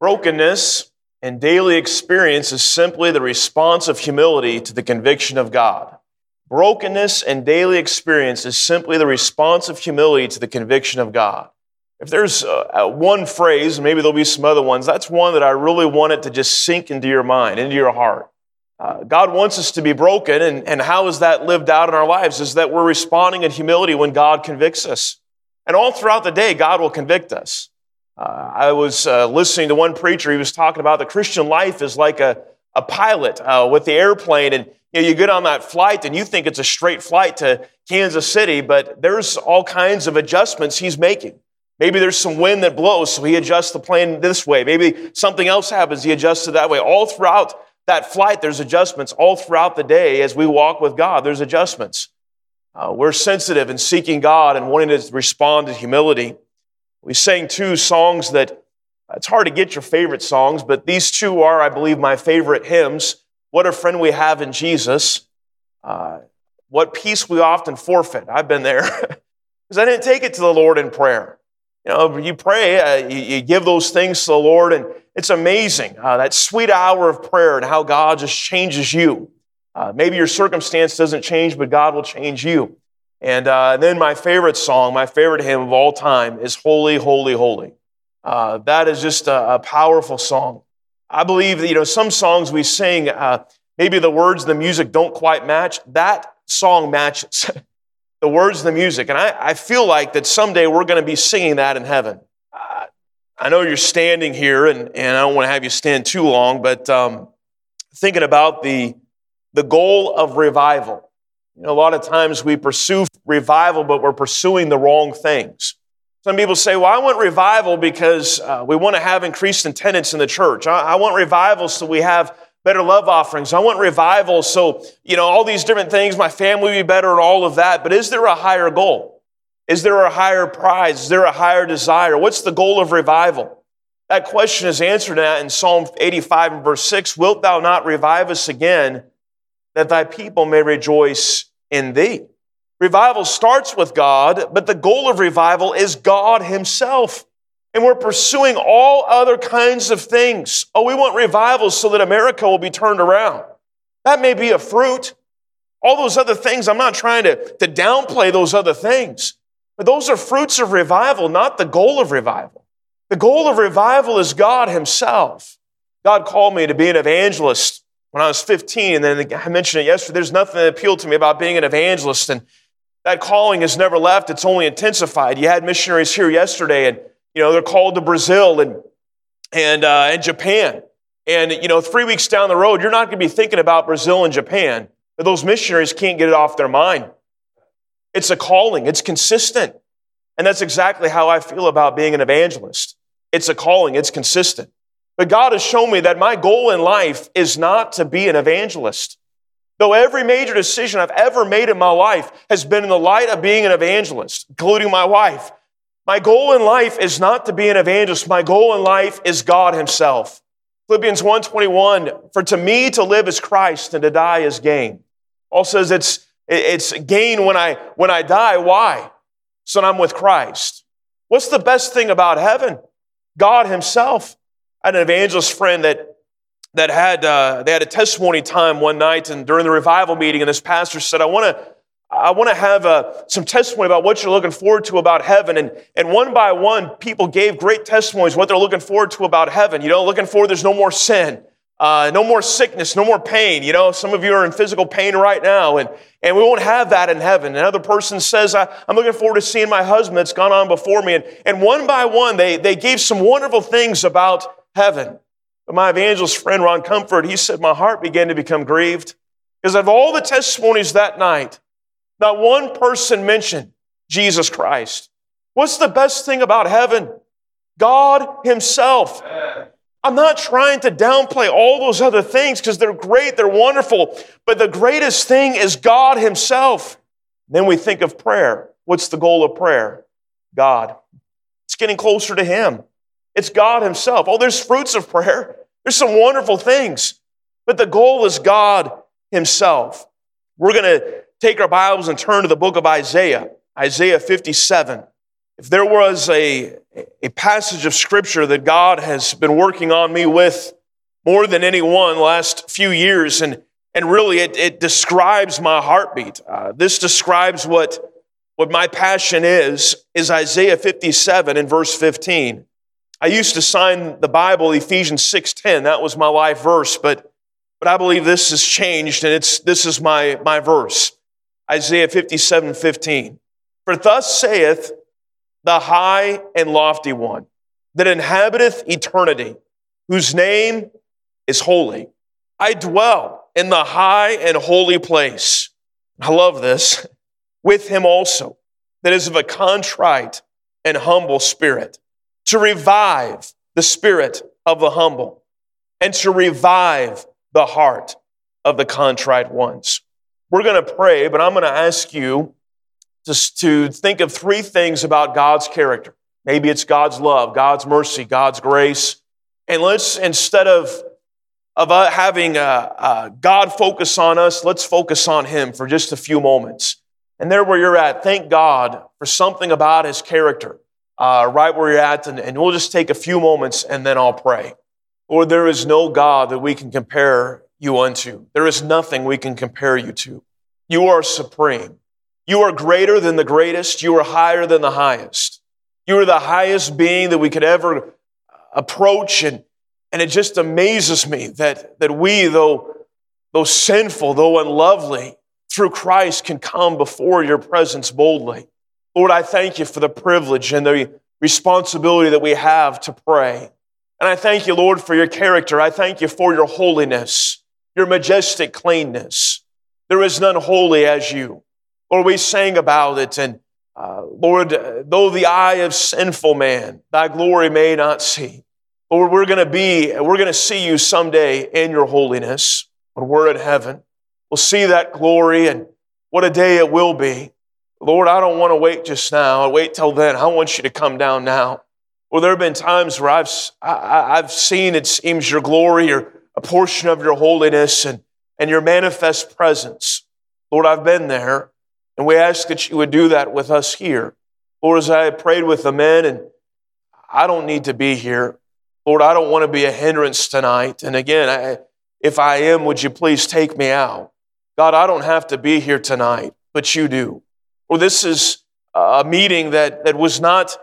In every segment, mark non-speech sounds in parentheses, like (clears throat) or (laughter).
Brokenness and daily experience is simply the response of humility to the conviction of God. Brokenness and daily experience is simply the response of humility to the conviction of God. If there's uh, one phrase, maybe there'll be some other ones, that's one that I really want it to just sink into your mind, into your heart. Uh, God wants us to be broken, and, and how is that lived out in our lives? Is that we're responding in humility when God convicts us. And all throughout the day, God will convict us. Uh, I was uh, listening to one preacher, he was talking about the Christian life is like a, a pilot uh, with the airplane, and you, know, you get on that flight and you think it's a straight flight to Kansas City, but there's all kinds of adjustments he's making. Maybe there's some wind that blows, so he adjusts the plane this way. Maybe something else happens, he adjusts it that way. All throughout that flight, there's adjustments. All throughout the day, as we walk with God, there's adjustments. Uh, we're sensitive and seeking God and wanting to respond to humility. We sang two songs that it's hard to get your favorite songs, but these two are, I believe, my favorite hymns. What a friend we have in Jesus. Uh, what peace we often forfeit. I've been there (laughs) because I didn't take it to the Lord in prayer. You know, you pray, uh, you, you, give those things to the Lord, and it's amazing uh, that sweet hour of prayer and how God just changes you. Uh, maybe your circumstance doesn't change, but God will change you. And uh, then my favorite song, my favorite hymn of all time is Holy, Holy, Holy. Uh, that is just a, a, powerful song. I believe that, you know, some songs we sing, uh, maybe the words the music don't quite match. That song matches (laughs) the words and the music. And I, I feel like that someday we're going to be singing that in heaven. I know you're standing here, and, and I don't want to have you stand too long, but um, thinking about the, the goal of revival. You know, a lot of times we pursue revival, but we're pursuing the wrong things. Some people say, well, I want revival because uh, we want to have increased attendance in the church. I, I want revival so we have better love offerings. I want revival so, you know, all these different things, my family be better and all of that. But is there a higher goal? Is there a higher prize? Is there a higher desire? What's the goal of revival? That question is answered in Psalm 85 and verse 6. Wilt thou not revive us again that thy people may rejoice in thee. Revival starts with God, but the goal of revival is God Himself. And we're pursuing all other kinds of things. Oh, we want revival so that America will be turned around. That may be a fruit. All those other things, I'm not trying to, to downplay those other things, but those are fruits of revival, not the goal of revival. The goal of revival is God Himself. God called me to be an evangelist when I was 15, and then I mentioned it yesterday, there's nothing that appealed to me about being an evangelist, and that calling has never left. It's only intensified. You had missionaries here yesterday, and you know they're called to Brazil and and uh, and Japan, and you know three weeks down the road, you're not going to be thinking about Brazil and Japan, but those missionaries can't get it off their mind. It's a calling. It's consistent, and that's exactly how I feel about being an evangelist. It's a calling. It's consistent. But God has shown me that my goal in life is not to be an evangelist. Though every major decision I've ever made in my life has been in the light of being an evangelist, including my wife, my goal in life is not to be an evangelist. My goal in life is God Himself. Philippians 1:21, for to me to live is Christ and to die is gain. Paul says it's, it's gain when I, when I die. Why? So I'm with Christ. What's the best thing about heaven? God Himself. I had an evangelist friend that that had uh, they had a testimony time one night, and during the revival meeting, and this pastor said, "I want to." I want to have uh, some testimony about what you're looking forward to about heaven. And, and one by one, people gave great testimonies what they're looking forward to about heaven. You know, looking forward, there's no more sin, uh, no more sickness, no more pain. You know, some of you are in physical pain right now, and, and we won't have that in heaven. Another person says, I, am looking forward to seeing my husband that's gone on before me. And, and one by one, they, they gave some wonderful things about heaven. But my evangelist friend, Ron Comfort, he said, My heart began to become grieved because of all the testimonies that night, not one person mentioned Jesus Christ. What's the best thing about heaven? God Himself. I'm not trying to downplay all those other things because they're great, they're wonderful, but the greatest thing is God Himself. Then we think of prayer. What's the goal of prayer? God. It's getting closer to Him. It's God Himself. Oh, there's fruits of prayer. There's some wonderful things. But the goal is God Himself. We're going to take our Bibles and turn to the book of Isaiah, Isaiah 57. if there was a, a passage of scripture that God has been working on me with more than anyone last few years, and, and really it, it describes my heartbeat. Uh, this describes what, what my passion is, is Isaiah 57 and verse 15. I used to sign the Bible Ephesians 6:10. That was my life verse, but, but I believe this has changed, and it's, this is my, my verse. Isaiah 57:15. For thus saith the high and lofty one that inhabiteth eternity, whose name is holy. I dwell in the high and holy place. I love this. With him also, that is of a contrite and humble spirit, to revive the spirit of the humble and to revive the heart of the contrite ones. We're going to pray, but I'm going to ask you just to think of three things about God's character. Maybe it's God's love, God's mercy, God's grace. And let's, instead of, of uh, having a, a God focus on us, let's focus on Him for just a few moments. And there where you're at, thank God for something about His character, uh, right where you're at. And, and we'll just take a few moments and then I'll pray. Lord, there is no God that we can compare you unto. There is nothing we can compare you to. You are supreme. You are greater than the greatest. You are higher than the highest. You are the highest being that we could ever approach. And, and it just amazes me that, that we, though, though sinful, though unlovely, through Christ can come before your presence boldly. Lord, I thank you for the privilege and the responsibility that we have to pray. And I thank you, Lord, for your character. I thank you for your holiness, your majestic cleanness. There is none holy as you. Lord, we sang about it, and uh, Lord, though the eye of sinful man thy glory may not see, Lord, we're going to be, we're going to see you someday in your holiness when we're in heaven. We'll see that glory, and what a day it will be. Lord, I don't want to wait just now. I wait till then. I want you to come down now. Well, there have been times where I've, I, have seen, it seems, your glory or a portion of your holiness and, and your manifest presence. Lord, I've been there. And we ask that you would do that with us here. Lord, as I prayed with the men, and I don't need to be here. Lord, I don't want to be a hindrance tonight. And again, I, if I am, would you please take me out? God, I don't have to be here tonight, but you do. Well, this is a meeting that, that was not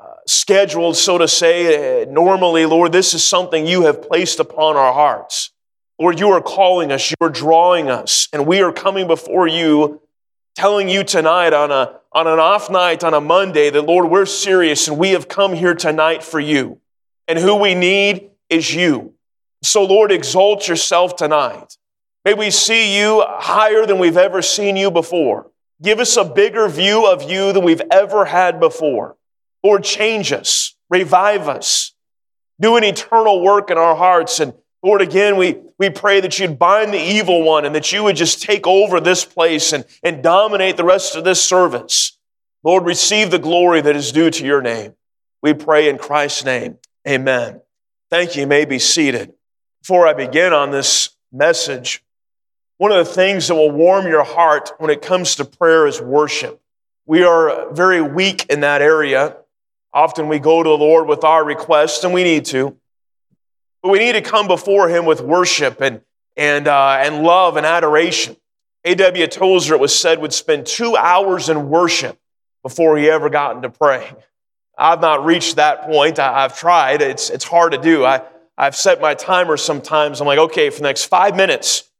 uh, scheduled, so to say, uh, normally, Lord. This is something you have placed upon our hearts. Lord, you are calling us, you are drawing us, and we are coming before you telling you tonight on, a, on an off night on a Monday that, Lord, we're serious and we have come here tonight for you. And who we need is you. So, Lord, exalt yourself tonight. May we see you higher than we've ever seen you before. Give us a bigger view of you than we've ever had before. Lord, change us, revive us, do an eternal work in our hearts and Lord, again, we, we pray that you'd bind the evil one and that you would just take over this place and, and dominate the rest of this service. Lord, receive the glory that is due to your name. We pray in Christ's name. Amen. Thank you. You may be seated. Before I begin on this message, one of the things that will warm your heart when it comes to prayer is worship. We are very weak in that area. Often we go to the Lord with our requests, and we need to. But we need to come before Him with worship and, and, uh, and love and adoration. A.W. Tozer, it was said, would spend two hours in worship before he ever got into praying. I've not reached that point. I, have tried. It's, it's hard to do. I, I've set my timer sometimes. I'm like, okay, for the next five minutes,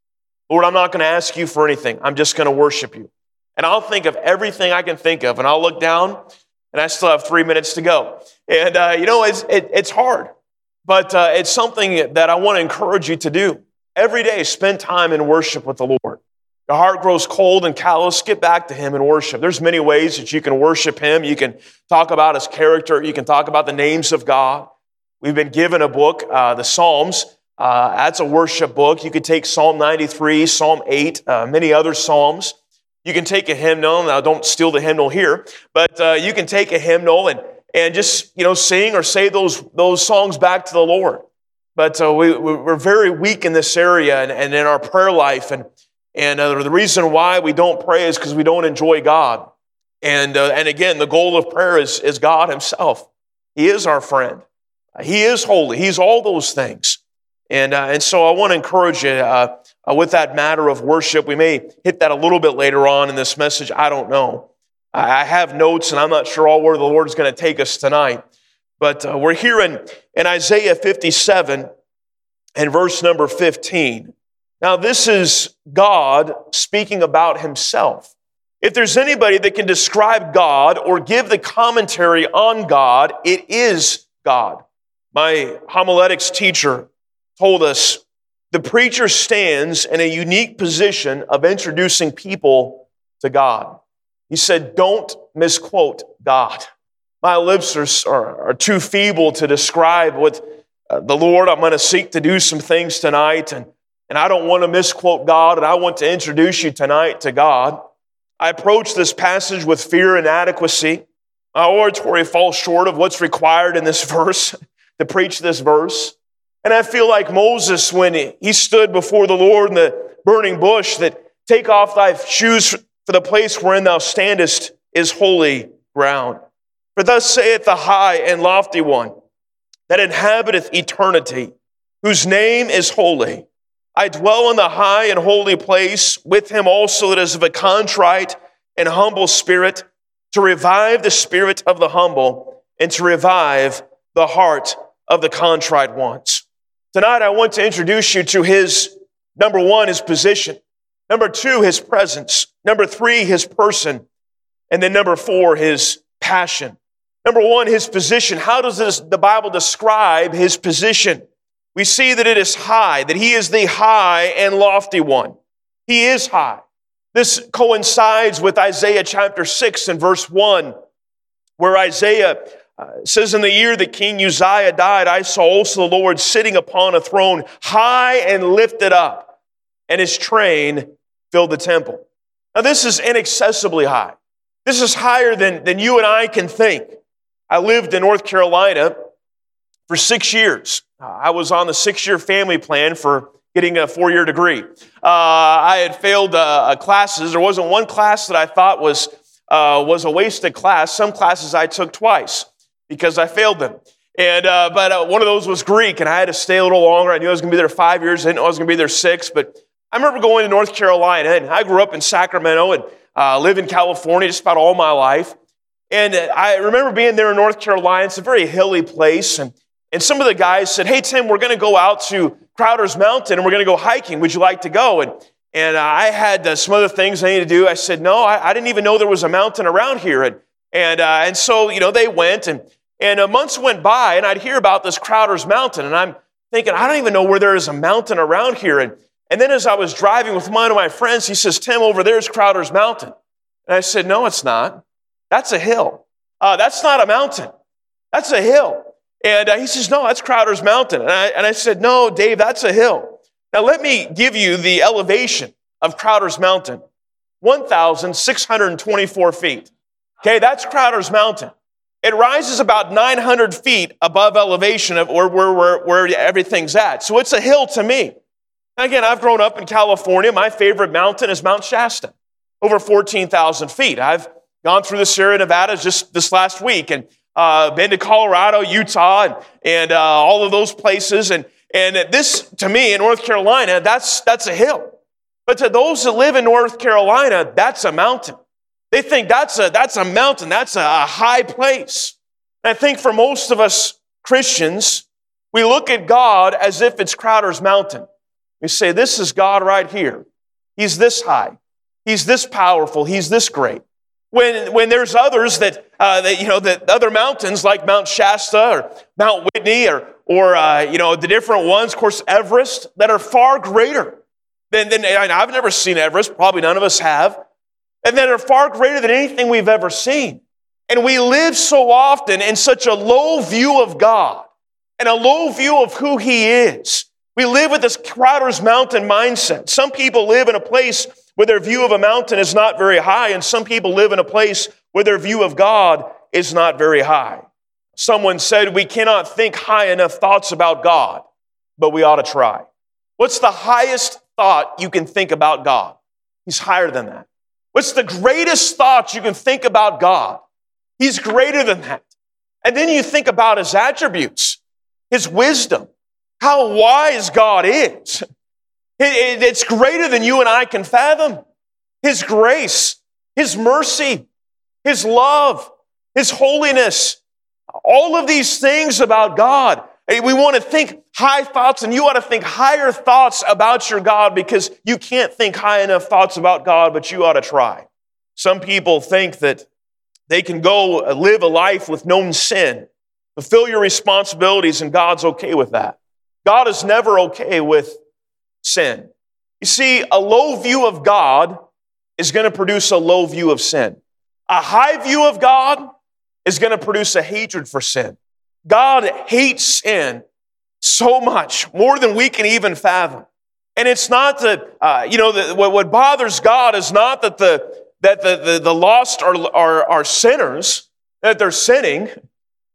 Lord, I'm not going to ask you for anything. I'm just going to worship you. And I'll think of everything I can think of, and I'll look down, and I still have three minutes to go. And, uh, you know, it's, it, it's hard. But uh, it's something that I want to encourage you to do. Every day, spend time in worship with the Lord. Your heart grows cold and callous, get back to Him and worship. There's many ways that you can worship Him. You can talk about His character. You can talk about the names of God. We've been given a book, uh, the Psalms. Uh, that's a worship book. You could take Psalm 93, Psalm 8, uh, many other Psalms. You can take a hymnal. Now, don't steal the hymnal here, but uh, you can take a hymnal and and just you know sing or say those those songs back to the Lord. But uh, we we're very weak in this area and, and in our prayer life, and and uh, the reason why we don't pray is because we don't enjoy God. And, uh, and again, the goal of prayer is, is God Himself. He is our friend. He is holy. He's all those things. And, uh, and so I want to encourage you uh, uh, with that matter of worship. We may hit that a little bit later on in this message. I don't know. I have notes, and I'm not sure all where the Lord is going to take us tonight. But uh, we're here in, in Isaiah 57 and verse number 15. Now, this is God speaking about himself. If there's anybody that can describe God or give the commentary on God, it is God. My homiletics teacher told us the preacher stands in a unique position of introducing people to God. He said, Don't misquote God. My lips are, are, are too feeble to describe what uh, the Lord, I'm going to seek to do some things tonight, and, and I don't want to misquote God, and I want to introduce you tonight to God. I approach this passage with fear and adequacy. My oratory falls short of what's required in this (laughs) verse to preach this verse. And I feel like Moses when he stood before the Lord in the burning bush that take off thy shoes for the place wherein thou standest is holy ground. For thus saith the high and lofty one that inhabiteth eternity, whose name is holy. I dwell in the high and holy place with him also that is of a contrite and humble spirit, to revive the spirit of the humble and to revive the heart of the contrite ones. Tonight, I want to introduce you to his number one, his position, number two, his presence, number three, his person, and then number four, his passion. Number one, his position. How does this, the Bible describe his position? we see that it is high, that he is the high and lofty one. He is high. This coincides with Isaiah chapter 6 and verse 1, where Isaiah uh, says, In the year that King Uzziah died, I saw also the Lord sitting upon a throne, high and lifted up, and his train filled the temple. Now, this is inaccessibly high. This is higher than, than you and I can think. I lived in North Carolina for six years. I was on the six year family plan for getting a four year degree. Uh, I had failed uh, classes. There wasn't one class that I thought was, uh, was a wasted class. Some classes I took twice because I failed them. And, uh, but uh, one of those was Greek, and I had to stay a little longer. I knew I was going to be there five years. I didn't know I was going to be there six. But I remember going to North Carolina, and I grew up in Sacramento and uh, lived in California just about all my life. And I remember being there in North Carolina. It's a very hilly place. And and some of the guys said, Hey, Tim, we're going to go out to Crowder's Mountain and we're going to go hiking. Would you like to go? And, and I had uh, some other things I needed to do. I said, No, I, I, didn't even know there was a mountain around here. And, and, uh, and so, you know, they went and, and uh, months went by and I'd hear about this Crowder's Mountain. And I'm thinking, I don't even know where there is a mountain around here. And, and then as I was driving with one of my friends, he says, Tim, over there's Crowder's Mountain. And I said, No, it's not. That's a hill. Uh, that's not a mountain. That's a hill. And uh, he says, No, that's Crowder's Mountain. And I, and I said, No, Dave, that's a hill. Now, let me give you the elevation of Crowder's Mountain 1,624 feet. Okay, that's Crowder's Mountain. It rises about 900 feet above elevation of where, where, where, where everything's at. So it's a hill to me. Again, I've grown up in California. My favorite mountain is Mount Shasta, over 14,000 feet. I've gone through the Sierra Nevada just this last week, and uh, been to Colorado, Utah, and, and uh, all of those places. And, and this, to me, in North Carolina, that's, that's a hill. But to those that live in North Carolina, that's a mountain. They think that's a, that's a mountain, that's a, a high place. And I think for most of us Christians, we look at God as if it's Crowder's Mountain. We say, This is God right here. He's this high. He's this powerful. He's this great. When, when there's others that, uh, that, you know, that other mountains like Mount Shasta or Mount Whitney or, or uh, you know, the different ones, of course, Everest, that are far greater than, than I've never seen Everest, probably none of us have, and that are far greater than anything we've ever seen. And we live so often in such a low view of God and a low view of who He is. We live with this Crowder's Mountain mindset. Some people live in a place where their view of a mountain is not very high, and some people live in a place where their view of God is not very high. Someone said, We cannot think high enough thoughts about God, but we ought to try. What's the highest thought you can think about God? He's higher than that. What's the greatest thought you can think about God? He's greater than that. And then you think about his attributes, his wisdom, how wise God is. It's greater than you and I can fathom. His grace, his mercy, his love, his holiness, all of these things about God. We want to think high thoughts, and you ought to think higher thoughts about your God because you can't think high enough thoughts about God, but you ought to try. Some people think that they can go uh, live a life with known sin, fulfill your responsibilities, and God's okay with that. God is never okay with sin. You see, a low view of God is going to produce a low view of sin. A high view of God is going to produce a hatred for sin. God hates sin so much, more than we can even fathom. And it's not that, uh, you know, the, what, what bothers God is not that the, that the, the, the lost are, are, are sinners, that they're sinning.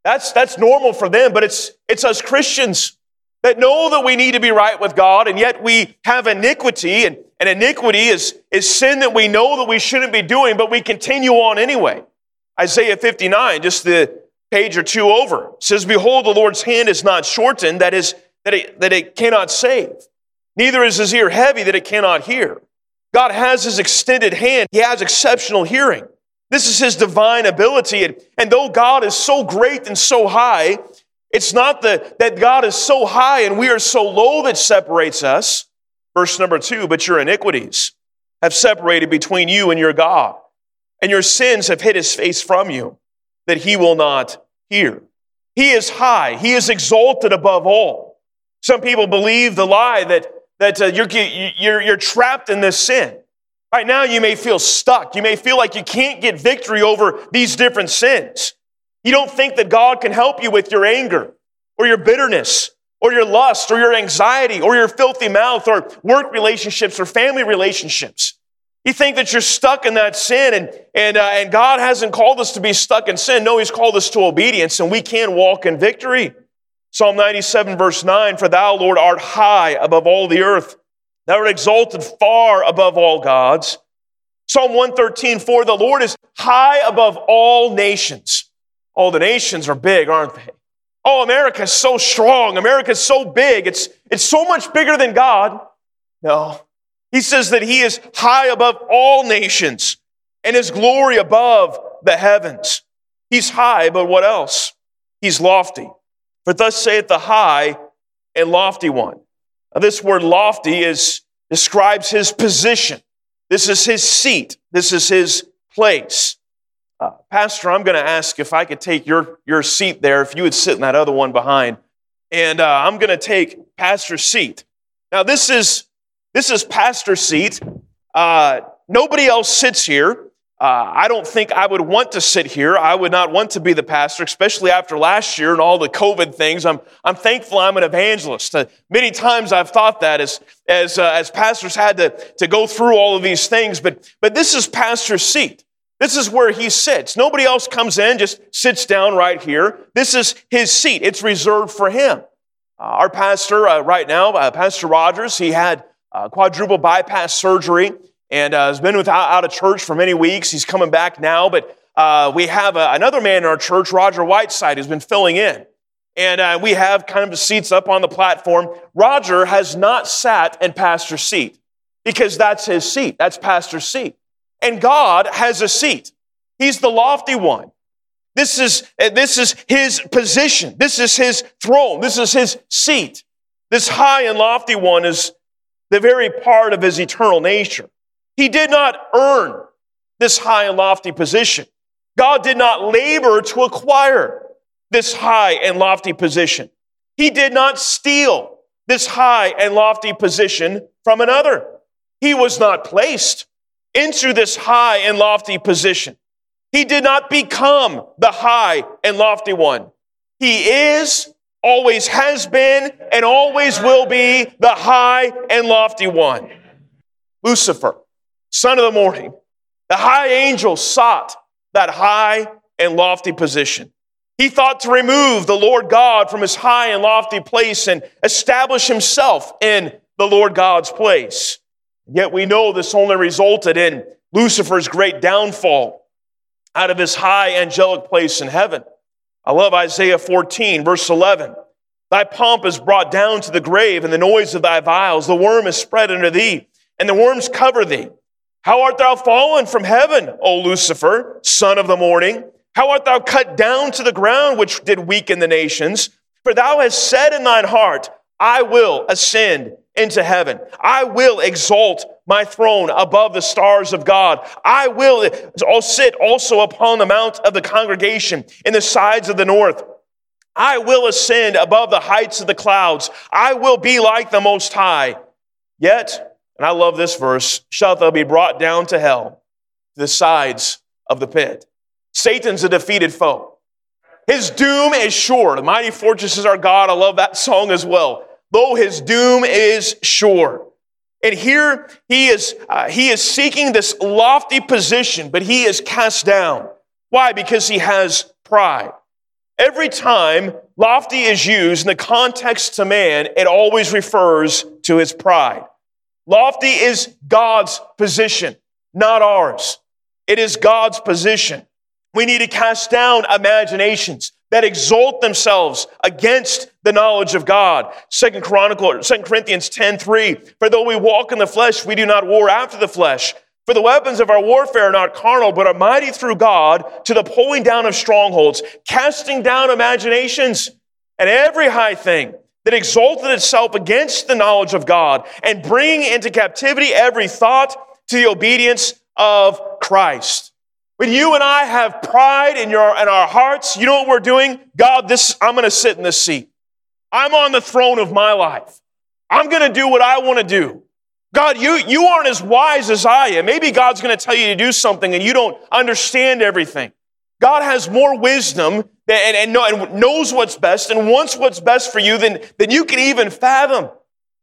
That's, that's normal for them, but it's, it's us Christians that know that we need to be right with God, and yet we have iniquity, and, and iniquity is, is sin that we know that we shouldn't be doing, but we continue on anyway. Isaiah 59, just the page or two over, says, Behold, the Lord's hand is not shortened, that is, that it, that it cannot save. Neither is his ear heavy that it cannot hear. God has his extended hand. He has exceptional hearing. This is his divine ability. And, and though God is so great and so high, it's not the, that God is so high and we are so low that separates us. Verse number two, but your iniquities have separated between you and your God, and your sins have hid his face from you, that he will not hear. He is high, he is exalted above all. Some people believe the lie that, that uh, you're, you're, you're trapped in this sin. Right now, you may feel stuck. You may feel like you can't get victory over these different sins. You don't think that God can help you with your anger or your bitterness or your lust or your anxiety or your filthy mouth or work relationships or family relationships. You think that you're stuck in that sin and, and, uh, and God hasn't called us to be stuck in sin. No, He's called us to obedience and we can walk in victory. Psalm 97 verse 9, For thou, Lord, art high above all the earth. Thou art exalted far above all gods. Psalm 113, For the Lord is high above all nations. All the nations are big, aren't they? Oh, America is so strong. America is so big. It's, it's so much bigger than God. No. He says that he is high above all nations and his glory above the heavens. He's high, but what else? He's lofty. For thus saith the high and lofty one. Now, this word lofty is, describes his position. This is his seat. This is his place. Uh, Pastor, I'm going to ask if I could take your, your seat there, if you would sit in that other one behind. And uh, I'm going to take Pastor's seat. Now, this is, this is Pastor's seat. Uh, nobody else sits here. Uh, I don't think I would want to sit here. I would not want to be the pastor, especially after last year and all the COVID things. I'm, I'm thankful I'm an evangelist. Uh, many times I've thought that as, as, uh, as pastors had to, to go through all of these things, but, but this is pastor's seat. This is where he sits. Nobody else comes in, just sits down right here. This is his seat. It's reserved for him. Uh, our pastor uh, right now, uh, Pastor Rogers, he had uh, quadruple bypass surgery and uh, has been without, out of church for many weeks. He's coming back now, but uh, we have another man in our church, Roger Whiteside, who's been filling in. And we have kind of seats up on the platform. Roger has not sat in pastor's seat because that's his seat. That's pastor's seat. And God has a seat. He's the lofty one. This is, this is his position. This is his throne. This is his seat. This high and lofty one is the very part of his eternal nature. He did not earn this high and lofty position. God did not labor to acquire this high and lofty position. He did not steal this high and lofty position from another. He was not placed into this high and lofty position. He did not become the high and lofty one. He is, always has been, and always will be the high and lofty one. Lucifer, son of the morning, the high angel sought that high and lofty position. He thought to remove the Lord God from his high and lofty place and establish himself in the Lord God's place. Yet we know this only resulted in Lucifer's great downfall out of his high angelic place in heaven. I love Isaiah 14, verse 11. Thy pomp is brought down to the grave, and the noise of thy viols. The worm is spread under thee, and the worms cover thee. How art thou fallen from heaven, O Lucifer, son of the morning? How art thou cut down to the ground, which did weaken the nations? For thou hast said in thine heart, I will ascend into heaven. I will exalt my throne above the stars of God. I will I'll sit also upon the mount of the congregation in the sides of the north. I will ascend above the heights of the clouds. I will be like the Most High. Yet, and I love this verse, shalt thou be brought down to hell, to the sides of the pit. Satan's a defeated foe. His doom is sure. The mighty fortress is our God. I love that song as well. Though his doom is sure. And here he is, uh, he is seeking this lofty position, but he is cast down. Why? Because he has pride. Every time lofty is used in the context to man, it always refers to his pride. Lofty is God's position, not ours. It is God's position. We need to cast down imaginations that exalt themselves against the knowledge of God. Second Chronicle, Second Corinthians 10 3. For though we walk in the flesh, we do not war after the flesh. For the weapons of our warfare are not carnal, but are mighty through God to the pulling down of strongholds, casting down imaginations and every high thing that exalted itself against the knowledge of God, and bringing into captivity every thought to the obedience of Christ. When you and I have pride in, your, in our hearts, you know what we're doing? God, this, I'm going to sit in this seat. I'm on the throne of my life. I'm going to do what I want to do. God, you, you aren't as wise as I am. Maybe God's going to tell you to do something and you don't understand everything. God has more wisdom and, and, and knows what's best and wants what's best for you than, than you can even fathom.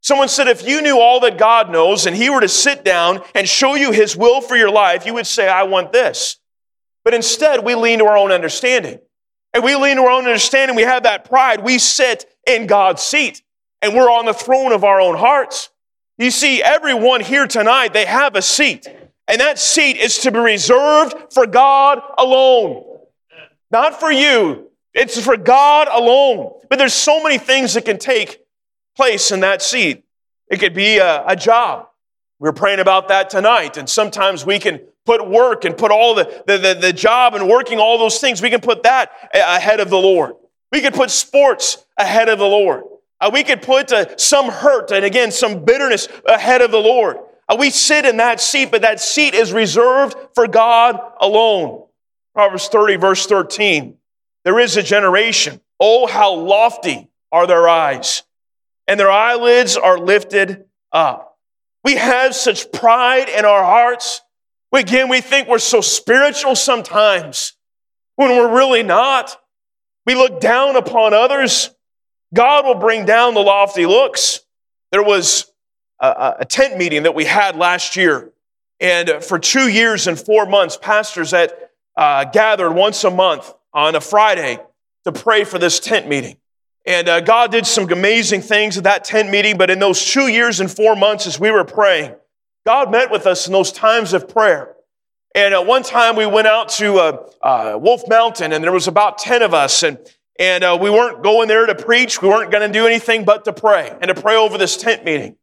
Someone said, if you knew all that God knows and He were to sit down and show you His will for your life, you would say, I want this. But instead, we lean to our own understanding. And we lean to our own understanding. We have that pride. We sit in God's seat and we're on the throne of our own hearts. You see, everyone here tonight, they have a seat. And that seat is to be reserved for God alone. Not for you. It's for God alone. But there's so many things that can take place in that seat. It could be a, a job. We are praying about that tonight. And sometimes we can put work and put all the, the, the, the job and working, all those things, we can put that ahead of the Lord. We could put sports ahead of the Lord. Uh, we could put uh, some hurt and again, some bitterness ahead of the Lord. Uh, we sit in that seat, but that seat is reserved for God alone. Proverbs 30, verse 13. There is a generation. Oh, how lofty are their eyes, and their eyelids are lifted up. We have such pride in our hearts. Again, we think we're so spiritual sometimes when we're really not. We look down upon others. God will bring down the lofty looks. There was a, a, tent meeting that we had last year, and for two years and four months, pastors that uh, gathered once a month on a Friday to pray for this tent meeting. And uh, God did some amazing things at that tent meeting, but in those two years and four months as we were praying, God met with us in those times of prayer. And at one time we went out to uh, uh, Wolf Mountain, and there was about 10 of us, and and uh, we weren't going there to preach. We weren't going to do anything but to pray and to pray over this tent meeting.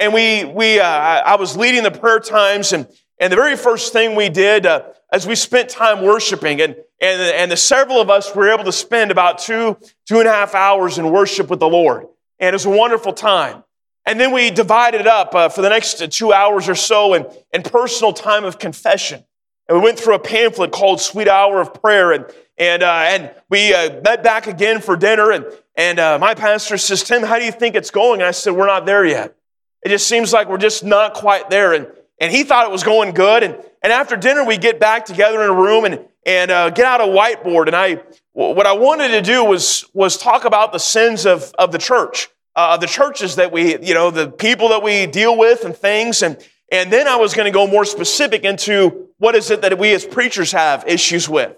And we, we, uh, I was leading the prayer times, and, and the very first thing we did uh, as we spent time worshiping, and, and, and the several of us were able to spend about two, two and a half hours in worship with the Lord. And it was a wonderful time. And then we divided up uh, for the next two hours or so in, in personal time of confession. And we went through a pamphlet called Sweet Hour of Prayer. And, and, uh, and we uh, met back again for dinner. And, and uh, my pastor says, Tim, how do you think it's going? And I said, We're not there yet. It just seems like we're just not quite there. And, and he thought it was going good. And, and after dinner, we get back together in a room and, and uh, get out a whiteboard. And I, what I wanted to do was, was talk about the sins of, of the church, uh, the churches that we, you know, the people that we deal with and things. And, and then I was going to go more specific into what is it that we as preachers have issues with.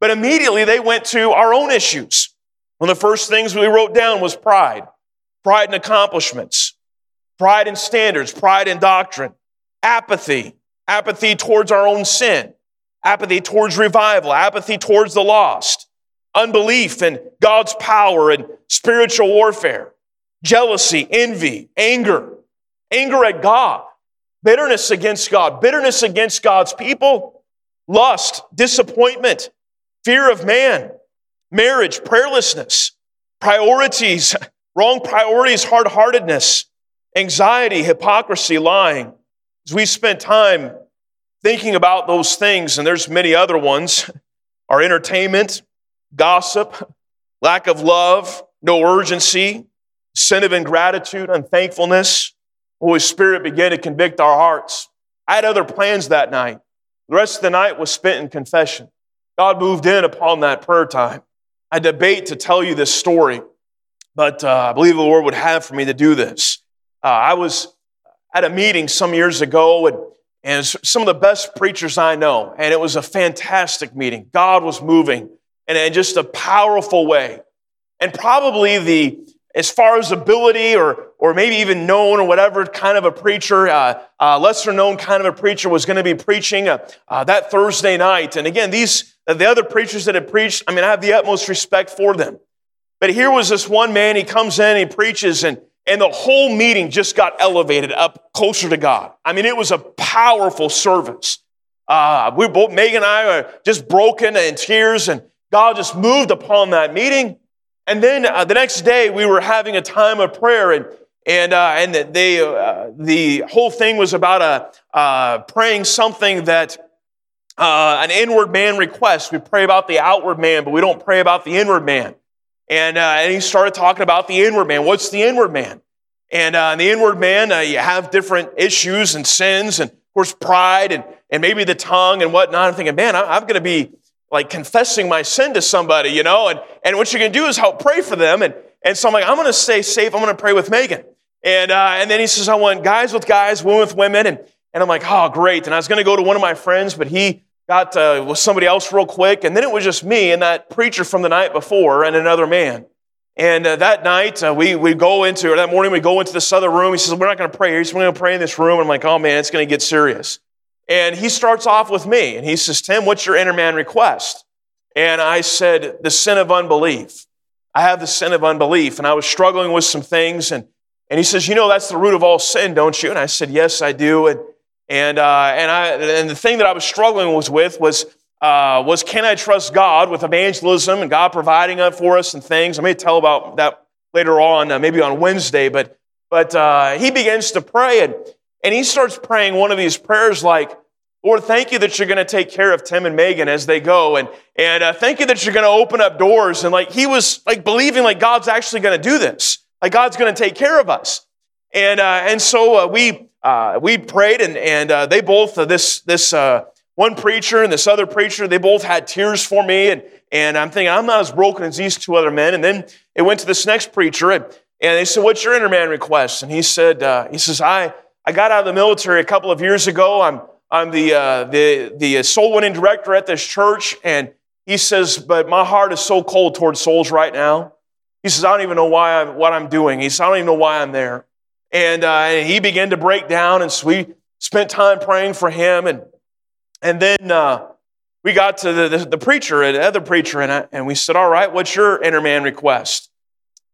But immediately they went to our own issues. One of the first things we wrote down was pride, pride in accomplishments, pride in standards, pride in doctrine, apathy, apathy towards our own sin, apathy towards revival, apathy towards the lost, unbelief in God's power and spiritual warfare, jealousy, envy, anger, anger at God, bitterness against God, bitterness against God's people, lust, disappointment, fear of man, marriage, prayerlessness, priorities, (laughs) wrong priorities, hard heartedness, anxiety, hypocrisy, lying. As we spent time thinking about those things, and there's many other ones, our entertainment, gossip, lack of love, no urgency, sin of ingratitude, unthankfulness, Holy Spirit began to convict our hearts. I had other plans that night. The rest of the night was spent in confession. God moved in upon that prayer time. I debate to tell you this story, but uh, I believe the Lord would have for me to do this. Uh, I was at a meeting some years ago, and, and some of the best preachers I know, and it was a fantastic meeting. God was moving in, in just a powerful way. And probably the, as far as ability or, or maybe even known or whatever kind of a preacher, uh, uh, lesser known kind of a preacher was going to be preaching uh, uh, that Thursday night. And again, these, the other preachers that had preached, I mean, I have the utmost respect for them. But here was this one man, he comes in, he preaches, and, and the whole meeting just got elevated up closer to God. I mean, it was a powerful service. Uh, we both, Megan and I are just broken in tears, and God just moved upon that meeting. And then uh, the next day, we were having a time of prayer, and and uh, and they uh, the whole thing was about a uh, praying something that uh, an inward man requests. We pray about the outward man, but we don't pray about the inward man. And uh, and he started talking about the inward man. What's the inward man? And uh, the inward man, you have different issues and sins, and of course pride, and and maybe the tongue and whatnot. I'm thinking, man, I'm going to be like confessing my sin to somebody, you know, and, and what you're going to do is help pray for them. And, and so I'm like, I'm going to stay safe. I'm going to pray with Megan. And, uh, and then he says, I want guys with guys, women with women. And, and I'm like, oh, great. And I was going to go to one of my friends, but he got uh, with somebody else real quick. And then it was just me and that preacher from the night before and another man. And uh, that night, uh, we, we go into, or that morning, we go into this other room. He says, We're not going to pray here. He going to pray in this room. And I'm like, Oh man, it's going to get serious. And he starts off with me and he says, Tim, what's your inner man request? And I said, the sin of unbelief. I have the sin of unbelief. And I was struggling with some things. And, and he says, You know, that's the root of all sin, don't you? And I said, Yes, I do. And, and, uh, and, I, and the thing that I was struggling was with was, uh, was can I trust God with evangelism and God providing for us and things? I may tell about that later on, uh, maybe on Wednesday. But, but uh, he begins to pray. And, and he starts praying one of these prayers like, Lord, thank you that you're going to take care of Tim and Megan as they go. And, and uh, thank you that you're going to open up doors. And like, he was like believing like God's actually going to do this. Like God's going to take care of us. And, uh, and so uh, we, uh, we prayed and, and uh, they both, uh, this, this one preacher and this other preacher, they both had tears for me. And, and I'm thinking, I'm not as broken as these two other men. And then it went to this next preacher and, and they said, what's your inner man request? And he said, he says, I, I got out of the military a couple of years ago. I'm, I'm the, uh, the, the soul winning director at this church, and he says, But my heart is so cold towards souls right now. He says, I don't even know why I'm, what I'm doing. He says, I don't even know why I'm there. And, uh, and he began to break down, and so we spent time praying for him. And, and then uh, we got to the, the, the preacher, the other preacher, and, I, and we said, All right, what's your inner man request?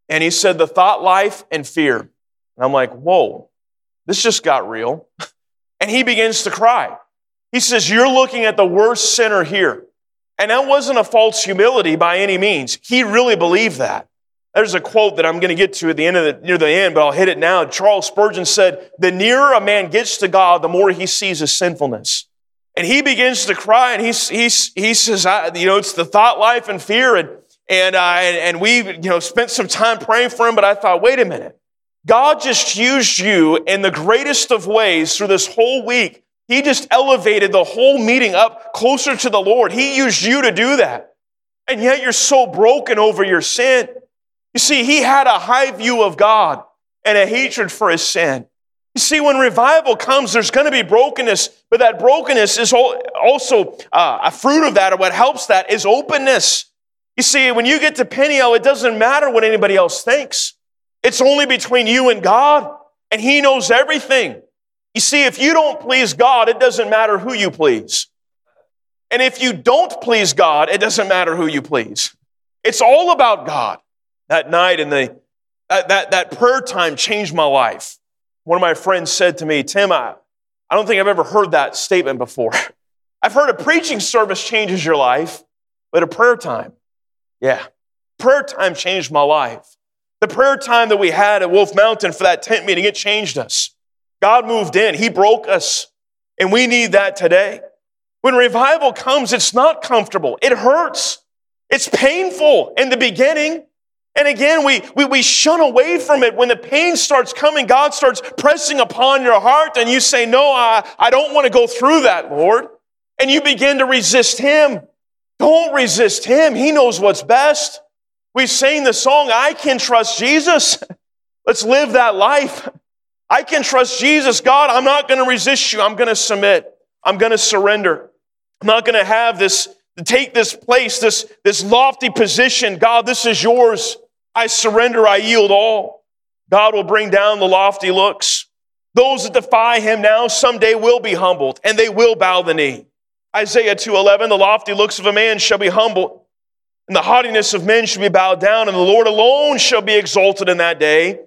And he said, The thought life and fear. And I'm like, Whoa, this just got real. (laughs) And he begins to cry. He says, You're looking at the worst sinner here. And that wasn't a false humility by any means. He really believed that. There's a quote that I'm going to get to at the end of the, near the end, but I'll hit it now. Charles Spurgeon said, The nearer a man gets to God, the more he sees his sinfulness. And he begins to cry and he, he, he says, I, you know, it's the thought life and fear. And, and, uh, and, and we, you know, spent some time praying for him, but I thought, wait a minute. God just used you in the greatest of ways through this whole week. He just elevated the whole meeting up closer to the Lord. He used you to do that. And yet you're so broken over your sin. You see, he had a high view of God and a hatred for his sin. You see, when revival comes, there's going to be brokenness, but that brokenness is also uh, a fruit of that, or what helps that is openness. You see, when you get to Peniel, it doesn't matter what anybody else thinks. It's only between you and God, and He knows everything. You see, if you don't please God, it doesn't matter who you please. And if you don't please God, it doesn't matter who you please. It's all about God. That night in the that, that, that prayer time changed my life. One of my friends said to me, Tim, I, I don't think I've ever heard that statement before. (laughs) I've heard a preaching service changes your life, but a prayer time, yeah. Prayer time changed my life. The prayer time that we had at Wolf Mountain for that tent meeting, it changed us. God moved in, He broke us, and we need that today. When revival comes, it's not comfortable, it hurts, it's painful in the beginning. And again, we, we, we shun away from it. When the pain starts coming, God starts pressing upon your heart, and you say, No, I, I don't want to go through that, Lord. And you begin to resist Him. Don't resist Him. He knows what's best. We sing the song, I can trust Jesus. (laughs) Let's live that life. I can trust Jesus. God, I'm not going to resist you. I'm going to submit. I'm going to surrender. I'm not going to have this, take this place, this, this lofty position. God, this is yours. I surrender. I yield all. God will bring down the lofty looks. Those that defy him now someday will be humbled and they will bow the knee. Isaiah 2:11 the lofty looks of a man shall be humbled and the haughtiness of men shall be bowed down and the Lord alone shall be exalted in that day.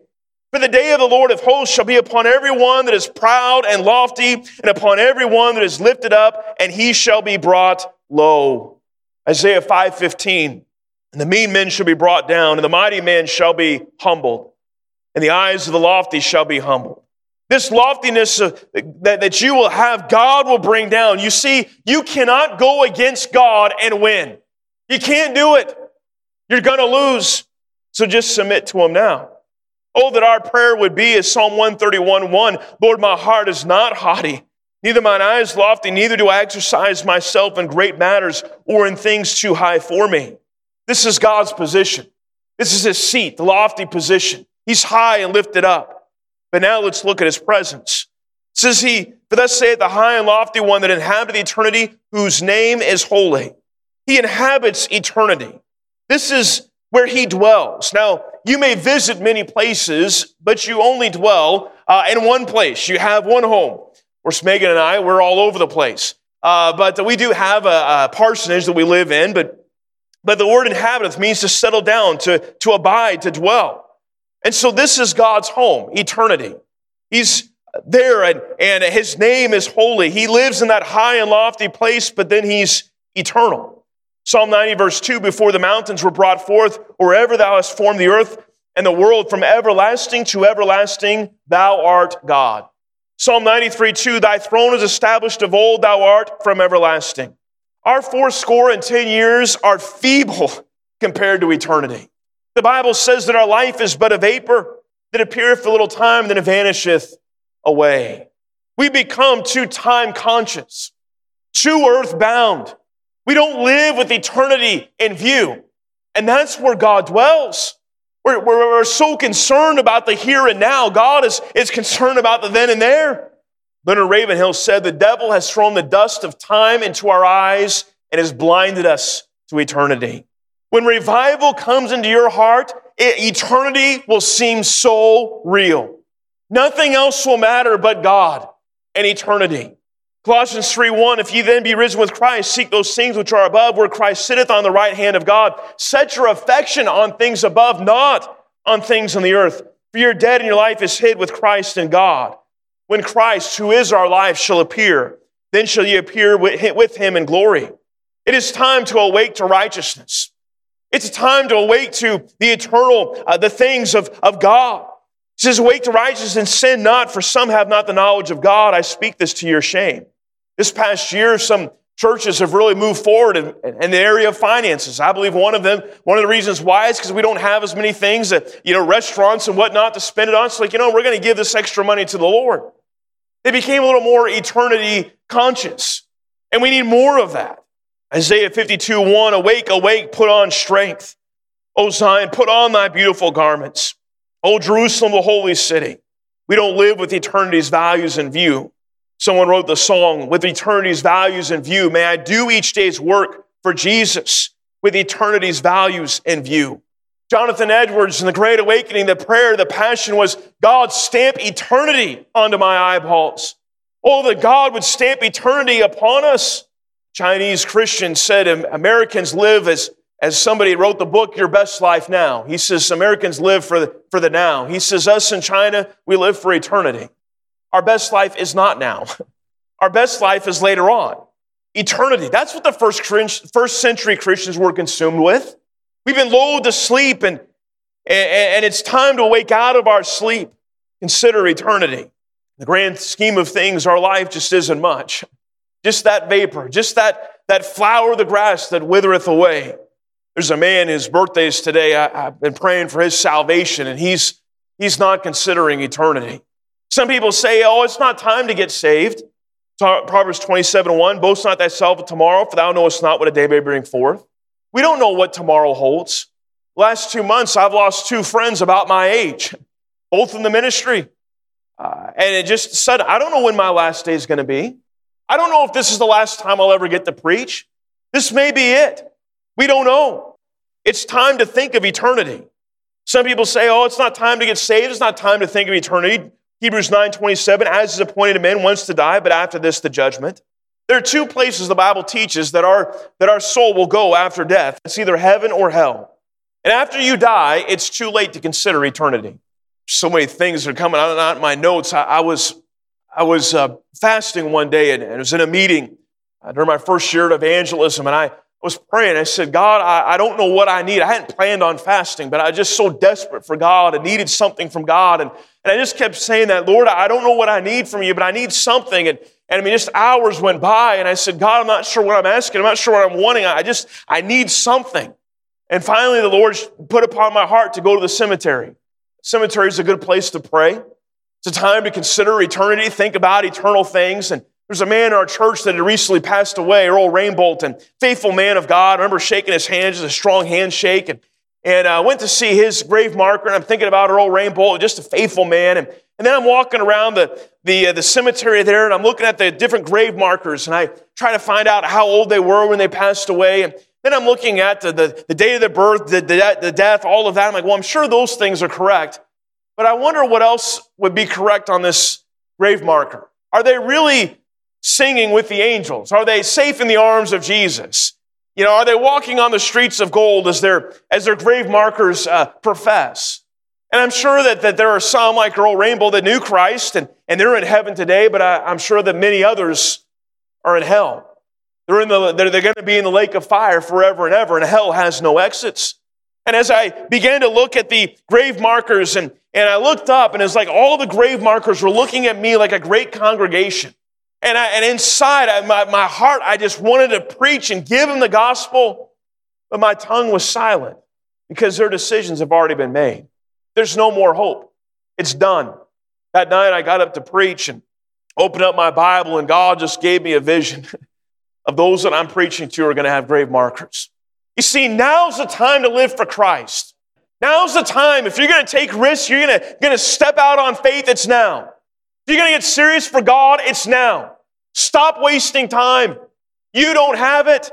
For the day of the Lord of hosts shall be upon every one that is proud and lofty, and upon every one that is lifted up, and he shall be brought low. Isaiah 5:15. And the mean men shall be brought down, and the mighty men shall be humbled, and the eyes of the lofty shall be humbled. This loftiness uh, that, that you will have, God will bring down. You see, you cannot go against God and win. You can't do it. You're going to lose. So just submit to Him now. Oh, that our prayer would be as Psalm 131 1 Lord, my heart is not haughty, neither mine eyes lofty, neither do I exercise myself in great matters or in things too high for me. This is God's position. This is his seat, the lofty position. He's high and lifted up. But now let's look at his presence. It says he, for thus saith the high and lofty one that inhabited eternity, whose name is holy. He inhabits eternity. This is where he dwells. Now, you may visit many places, but you only dwell uh, in one place. You have one home. Of course, Megan and I, we're all over the place. Uh, but we do have a, a, parsonage that we live in, but, but the word inhabiteth means to settle down, to, to abide, to dwell. And so this is God's home, eternity. He's there and, and his name is holy. He lives in that high and lofty place, but then he's eternal. Psalm 90, verse 2 Before the mountains were brought forth, wherever thou hast formed the earth and the world, from everlasting to everlasting, thou art God. Psalm 93, 2 Thy throne is established of old, thou art from everlasting. Our fourscore and ten years are feeble compared to eternity. The Bible says that our life is but a vapor that appeareth for a little time, then it vanisheth away. We become too time conscious, too earth bound we don't live with eternity in view. And that's where God dwells. We're, we're, we're, so concerned about the here and now. God is, is concerned about the then and there. Leonard Ravenhill said, The devil has thrown the dust of time into our eyes and has blinded us to eternity. When revival comes into your heart, eternity will seem so real. Nothing else will matter but God and eternity. Colossians 3 1, if ye then be risen with Christ, seek those things which are above, where Christ sitteth on the right hand of God. Set your affection on things above, not on things on the earth. For you're dead and your life is hid with Christ in God. When Christ, who is our life, shall appear, then shall ye appear with him in glory. It is time to awake to righteousness. It's time to awake to the eternal, uh, the things of, of God. It says, Awake to righteousness and sin not, for some have not the knowledge of God. I speak this to your shame. This past year, some churches have really moved forward in, in, the area of finances. I believe one of them, one of the reasons why is because we don't have as many things that, you know, restaurants and whatnot to spend it on. It's like, you know, we're going to give this extra money to the Lord. They became a little more eternity conscious. And we need more of that. Isaiah 52, 1, awake, awake, put on strength. O Zion, put on thy beautiful garments. O Jerusalem, the holy city. We don't live with eternity's values in view. Someone wrote the song, with eternity's values in view, may I do each day's work for Jesus with eternity's values in view. Jonathan Edwards in the Great Awakening, the prayer, the passion was God stamp eternity onto my eyeballs. Oh, that God would stamp eternity upon us. Chinese Christians said Americans live as, as somebody wrote the book, Your Best Life Now. He says Americans live for the, for the now. He says us in China, we live for eternity. Our best life is not now. (laughs) Our best life is later on. Eternity. That's what the first, first century Christians were consumed with. We've been lulled to sleep and, and and it's time to wake out of our sleep. Consider eternity. The grand scheme of things, our life just isn't much. Just that vapor, just that, that flower of the grass that withereth away. There's a man, his birthday is today. I, have been praying for his salvation, and he's, he's not considering eternity. Some people say, oh, it's not time to get saved. Proverbs 27 1, boast not thyself of tomorrow, for thou knowest not what a day may bring forth. We don't know what tomorrow holds. Last two months, I've lost two friends about my age, both in the ministry. Uh, and it just said, I don't know when my last day is going to be. I don't know if this is the last time I'll ever get to preach. This may be it. We don't know. It's time to think of eternity. Some people say, oh, it's not time to get saved. It's not time to think of eternity. Hebrews 9 27, as is appointed to men once to die, but after this, the judgment. There are two places the Bible teaches that our, that our soul will go after death. It's either heaven or hell. And after you die, it's too late to consider eternity. So many things are coming out of my notes. I, I was I was uh, fasting one day and, and, I was in a meeting uh, during my first year of evangelism, and I was praying. I said, God, I, I don't know what I need. I hadn't planned on fasting, but I was just so desperate for God and needed something from God. And, and I just kept saying that, Lord, I don't know what I need from you, but I need something. And, and I mean, just hours went by, and I said, God, I'm not sure what I'm asking. I'm not sure what I'm wanting. I just, I need something. And finally, the Lord put upon my heart to go to the cemetery. Cemetery is a good place to pray. It's a time to consider eternity, think about eternal things. And there's a man in our church that had recently passed away, Earl Rainbolt, and faithful man of God. I remember shaking his hand, just a strong handshake. And, and I went to see his grave marker, and I'm thinking about Earl Rainbolton, just a faithful man. And, and then I'm walking around the, the, uh, the cemetery there, and I'm looking at the different grave markers, and I try to find out how old they were when they passed away. And then I'm looking at the, the, the date of their birth, the, the, the death, all of that. I'm like, well, I'm sure those things are correct. But I wonder what else would be correct on this grave marker. Are they really singing with the angels? Are they safe in the arms of Jesus? You know, are they walking on the streets of gold as their, as their grave markers uh, profess? And I'm sure that, that there are some like Earl Rainbow that knew Christ and, and they're in heaven today, but I, I'm sure that many others are in hell. They're, in the, they're, they're going to be in the lake of fire forever and ever, and hell has no exits. And as I began to look at the grave markers and, and I looked up and it's like all the grave markers were looking at me like a great congregation. And, I, and inside I, my, my heart, I just wanted to preach and give them the gospel, but my tongue was silent because their decisions have already been made. There's no more hope. It's done. That night I got up to preach and opened up my Bible and God just gave me a vision (laughs) of those that I'm preaching to are going to have grave markers. You see, now's the time to live for Christ. Now's the time. If you're going to take risks, you're going to, going to step out on faith, it's now. You're going to get serious for God, it's now. Stop wasting time. You don't have it.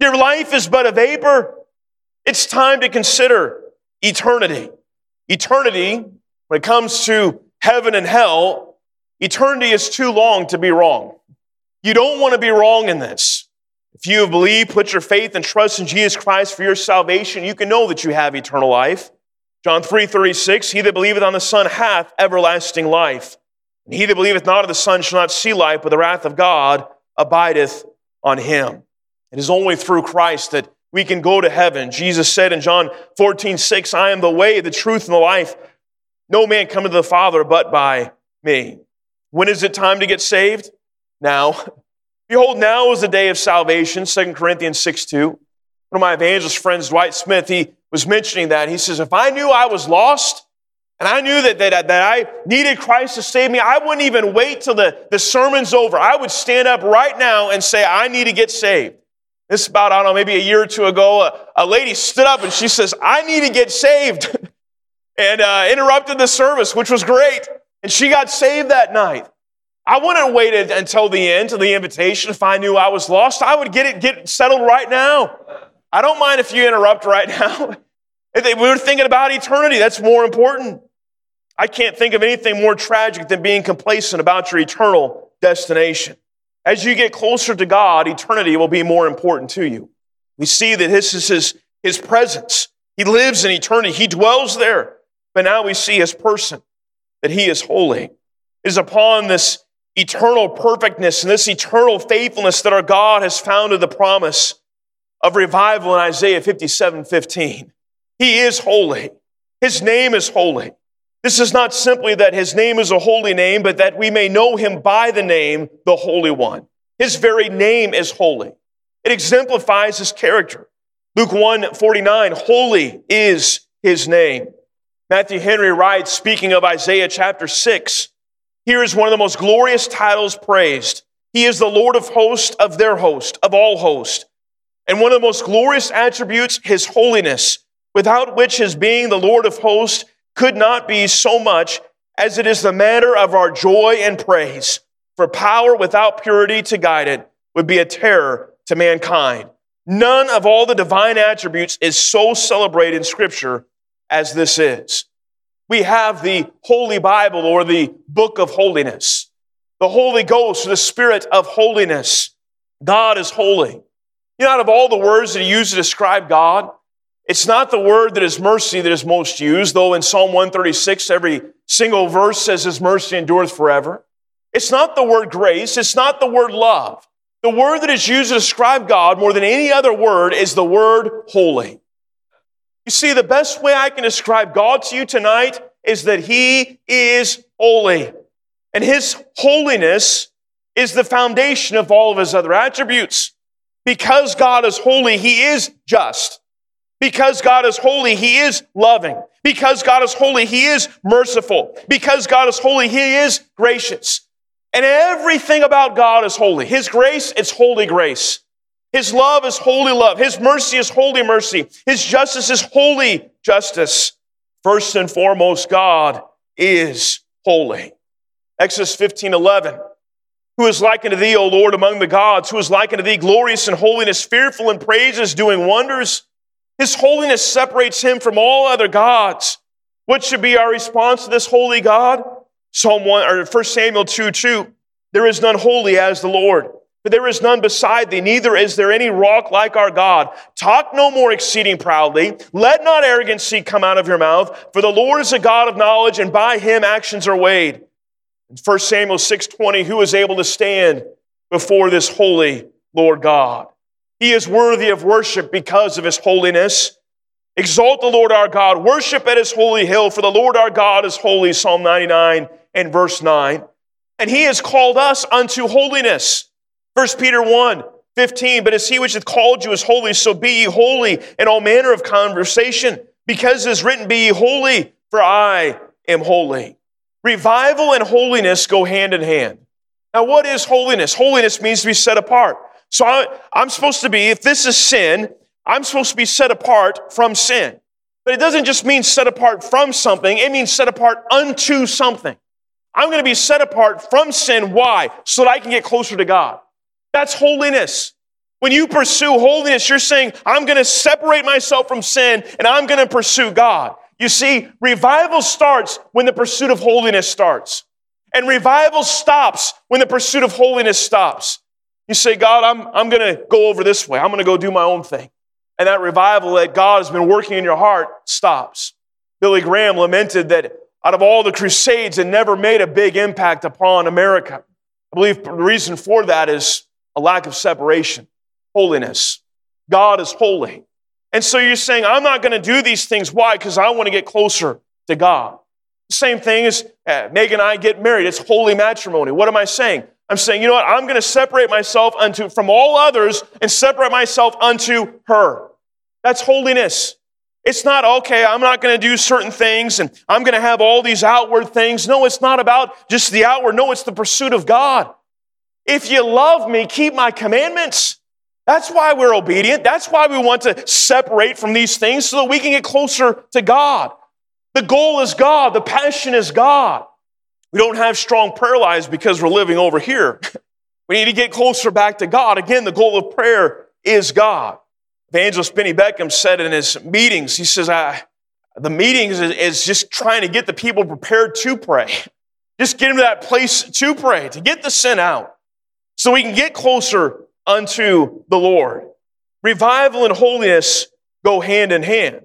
Your life is but a vapor. It's time to consider eternity. Eternity, when it comes to heaven and hell, eternity is too long to be wrong. You don't want to be wrong in this. If you have believed, put your faith and trust in Jesus Christ for your salvation, you can know that you have eternal life. John 3 36, he that believeth on the Son hath everlasting life. And he that believeth not of the Son shall not see life, but the wrath of God abideth on him. It is only through Christ that we can go to heaven. Jesus said in John 14 6, I am the way, the truth, and the life. No man cometh to the Father but by me. When is it time to get saved? Now. (laughs) Behold, now is the day of salvation, 2 Corinthians 6 2. One of my evangelist friends, Dwight Smith, he was mentioning that. He says, If I knew I was lost and I knew that, that, that I needed Christ to save me, I wouldn't even wait till the, the sermon's over. I would stand up right now and say, I need to get saved. This is about, I don't know, maybe a year or two ago, a, a lady stood up and she says, I need to get saved. (laughs) and uh, interrupted the service, which was great. And she got saved that night. I wouldn't wait until the end, to the invitation, if I knew I was lost. I would get it get settled right now. I don't mind if you interrupt right (laughs) now. we were thinking about eternity, that's more important. I can't think of anything more tragic than being complacent about your eternal destination. As you get closer to God, eternity will be more important to you. We see that this is his, his presence. He lives in eternity. He dwells there. But now we see his person, that he is holy. It is upon this eternal perfectness and this eternal faithfulness that our God has founded the promise of revival in Isaiah 57 15. He is holy. His name is holy. This is not simply that his name is a holy name, but that we may know him by the name, the Holy One. His very name is holy. It exemplifies his character. Luke 1 49, holy is his name. Matthew Henry writes, speaking of Isaiah chapter 6, here is one of the most glorious titles praised. He is the Lord of hosts of their host, of all hosts. And one of the most glorious attributes, his holiness, without which his being the Lord of hosts could not be so much as it is the matter of our joy and praise. For power without purity to guide it would be a terror to mankind. None of all the divine attributes is so celebrated in Scripture as this is. We have the Holy Bible or the Book of Holiness, the Holy Ghost, the Spirit of holiness. God is holy. You know, out of all the words that he used to describe God, it's not the word that is mercy that is most used, though in Psalm 136, every single verse says his mercy endures forever. It's not the word grace. It's not the word love. The word that is used to describe God more than any other word is the word holy. You see, the best way I can describe God to you tonight is that He is holy. And His holiness is the foundation of all of His other attributes. Because God is holy, He is just. Because God is holy, He is loving. Because God is holy, He is merciful. Because God is holy, He is gracious. And everything about God is holy. His grace, it's holy grace. His love is holy love. His mercy is holy mercy. His justice is holy justice. First and foremost, God is holy. Exodus 15 11. Who is likened to thee, O Lord, among the gods? Who is likened to thee, glorious in holiness, fearful in praises, doing wonders? His holiness separates him from all other gods. What should be our response to this holy God? Psalm 1 or 1 Samuel 2 2. There is none holy as the Lord. but there is none beside thee, neither is there any rock like our God. Talk no more exceeding proudly. Let not arrogancy come out of your mouth, for the Lord is a God of knowledge, and by him actions are weighed. In 1 Samuel 6:20, who is able to stand before this holy Lord God? He is worthy of worship because of his holiness. Exalt the Lord our God. Worship at his holy hill, for the Lord our God is holy. Psalm 99 and verse 9. And he has called us unto holiness. 1 Peter 1 15. But as he which hath called you is holy, so be ye holy in all manner of conversation, because it is written, Be ye holy, for I am holy. Revival and holiness go hand in hand. Now, what is holiness? Holiness means to be set apart. So I, I'm supposed to be, if this is sin, I'm supposed to be set apart from sin. But it doesn't just mean set apart from something, it means set apart unto something. I'm going to be set apart from sin. Why? So that I can get closer to God. That's holiness. When you pursue holiness, you're saying, I'm going to separate myself from sin and I'm going to pursue God. You see, revival starts when the pursuit of holiness starts. And revival stops when the pursuit of holiness stops. You say, God, I'm, I'm going to go over this way. I'm going to go do my own thing. And that revival that God has been working in your heart stops. Billy Graham lamented that out of all the crusades, it never made a big impact upon America. I believe the reason for that is a lack of separation, holiness. God is holy. And so you're saying, I'm not going to do these things. Why? Because I want to get closer to God. Same thing as uh, Megan and I get married. It's holy matrimony. What am I saying? I'm saying, you know what? I'm going to separate myself unto from all others and separate myself unto her. That's holiness. It's not, okay, I'm not going to do certain things and I'm going to have all these outward things. No, it's not about just the outward. No, it's the pursuit of God. If you love me, keep my commandments. That's why we're obedient. That's why we want to separate from these things so that we can get closer to God. The goal is God. The passion is God. We don't have strong prayer lives because we're living over here. (laughs) we need to get closer back to God. Again, the goal of prayer is God. Evangelist Benny Beckham said in his meetings, he says, I, the meetings is, is just trying to get the people prepared to pray. (laughs) Just get them to that place to pray, to get the sin out, so we can get closer unto the Lord. Revival and holiness go hand in hand.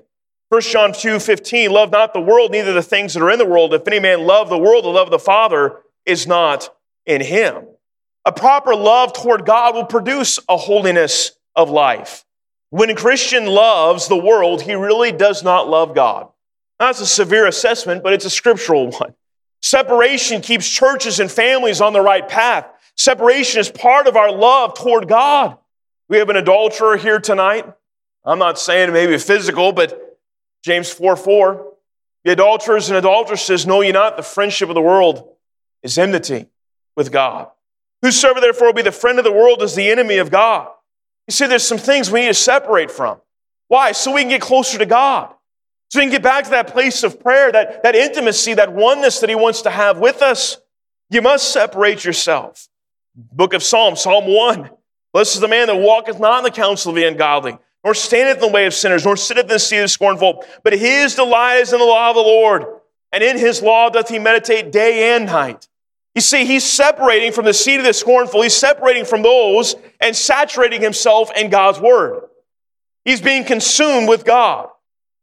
1 John 2 15, love not the world, neither the things that are in the world. If any man love the world, the love of the Father is not in him. A proper love toward God will produce a holiness of life. When a Christian loves the world, he really does not love God. That's a severe assessment, but it's a scriptural (laughs) one. Separation keeps churches and families on the right path. Separation is part of our love toward God. We have an adulterer here tonight. I'm not saying maybe physical, but James 4 4. The adulterers and adulteresses know ye not the friendship of the world is enmity with God. Whosoever therefore will be the friend of the world is the enemy of God. You see, there's some things we need to separate from. Why? So we can get closer to God. So we can get back to that place of prayer, that, that intimacy, that oneness that He wants to have with us. You must separate yourself. Book of Psalms, Psalm 1. Blessed is the man that walketh not in the counsel of the ungodly, nor standeth in the way of sinners, nor sitteth in the seat of the scornful. But his delight is in the law of the Lord, and in his law doth he meditate day and night. You see, he's separating from the seed of the scornful, he's separating from those and saturating himself in God's word. He's being consumed with God.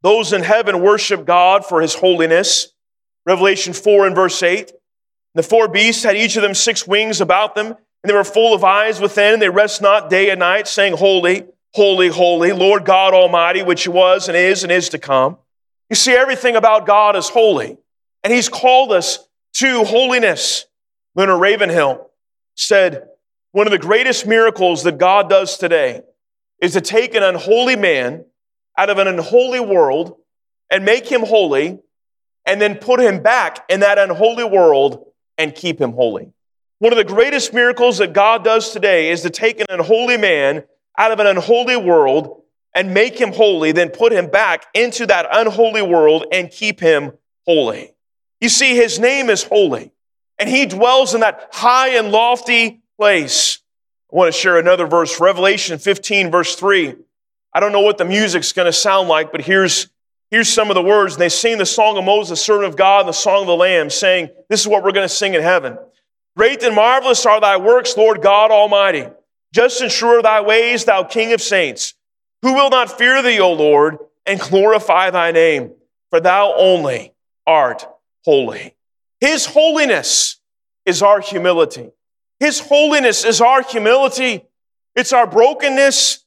Those in heaven worship God for his holiness. Revelation 4 and verse 8. The four beasts had each of them six wings about them, and they were full of eyes within, and they rest not day and night, saying, Holy, holy, holy, Lord God Almighty, which was and is and is to come. You see, everything about God is holy, and he's called us to holiness. Leonard Ravenhill said, One of the greatest miracles that God does today is to take an unholy man out of an unholy world and make him holy, and then put him back in that unholy world and keep him holy. One of the greatest miracles that God does today is to take an unholy man out of an unholy world and make him holy, then put him back into that unholy world and keep him holy. You see, his name is holy and he dwells in that high and lofty place. I want to share another verse, Revelation 15, verse 3. I don't know what the music's going to sound like, but here's, here's some of the words. And they sing the song of Moses, the servant of God, and the song of the Lamb, saying, This is what we're going to sing in heaven. Great and marvelous are thy works, Lord God Almighty. Just and sure are thy ways, thou King of saints. Who will not fear thee, O Lord, and glorify thy name? For thou only art holy. His holiness is our humility. His holiness is our humility. It's our brokenness.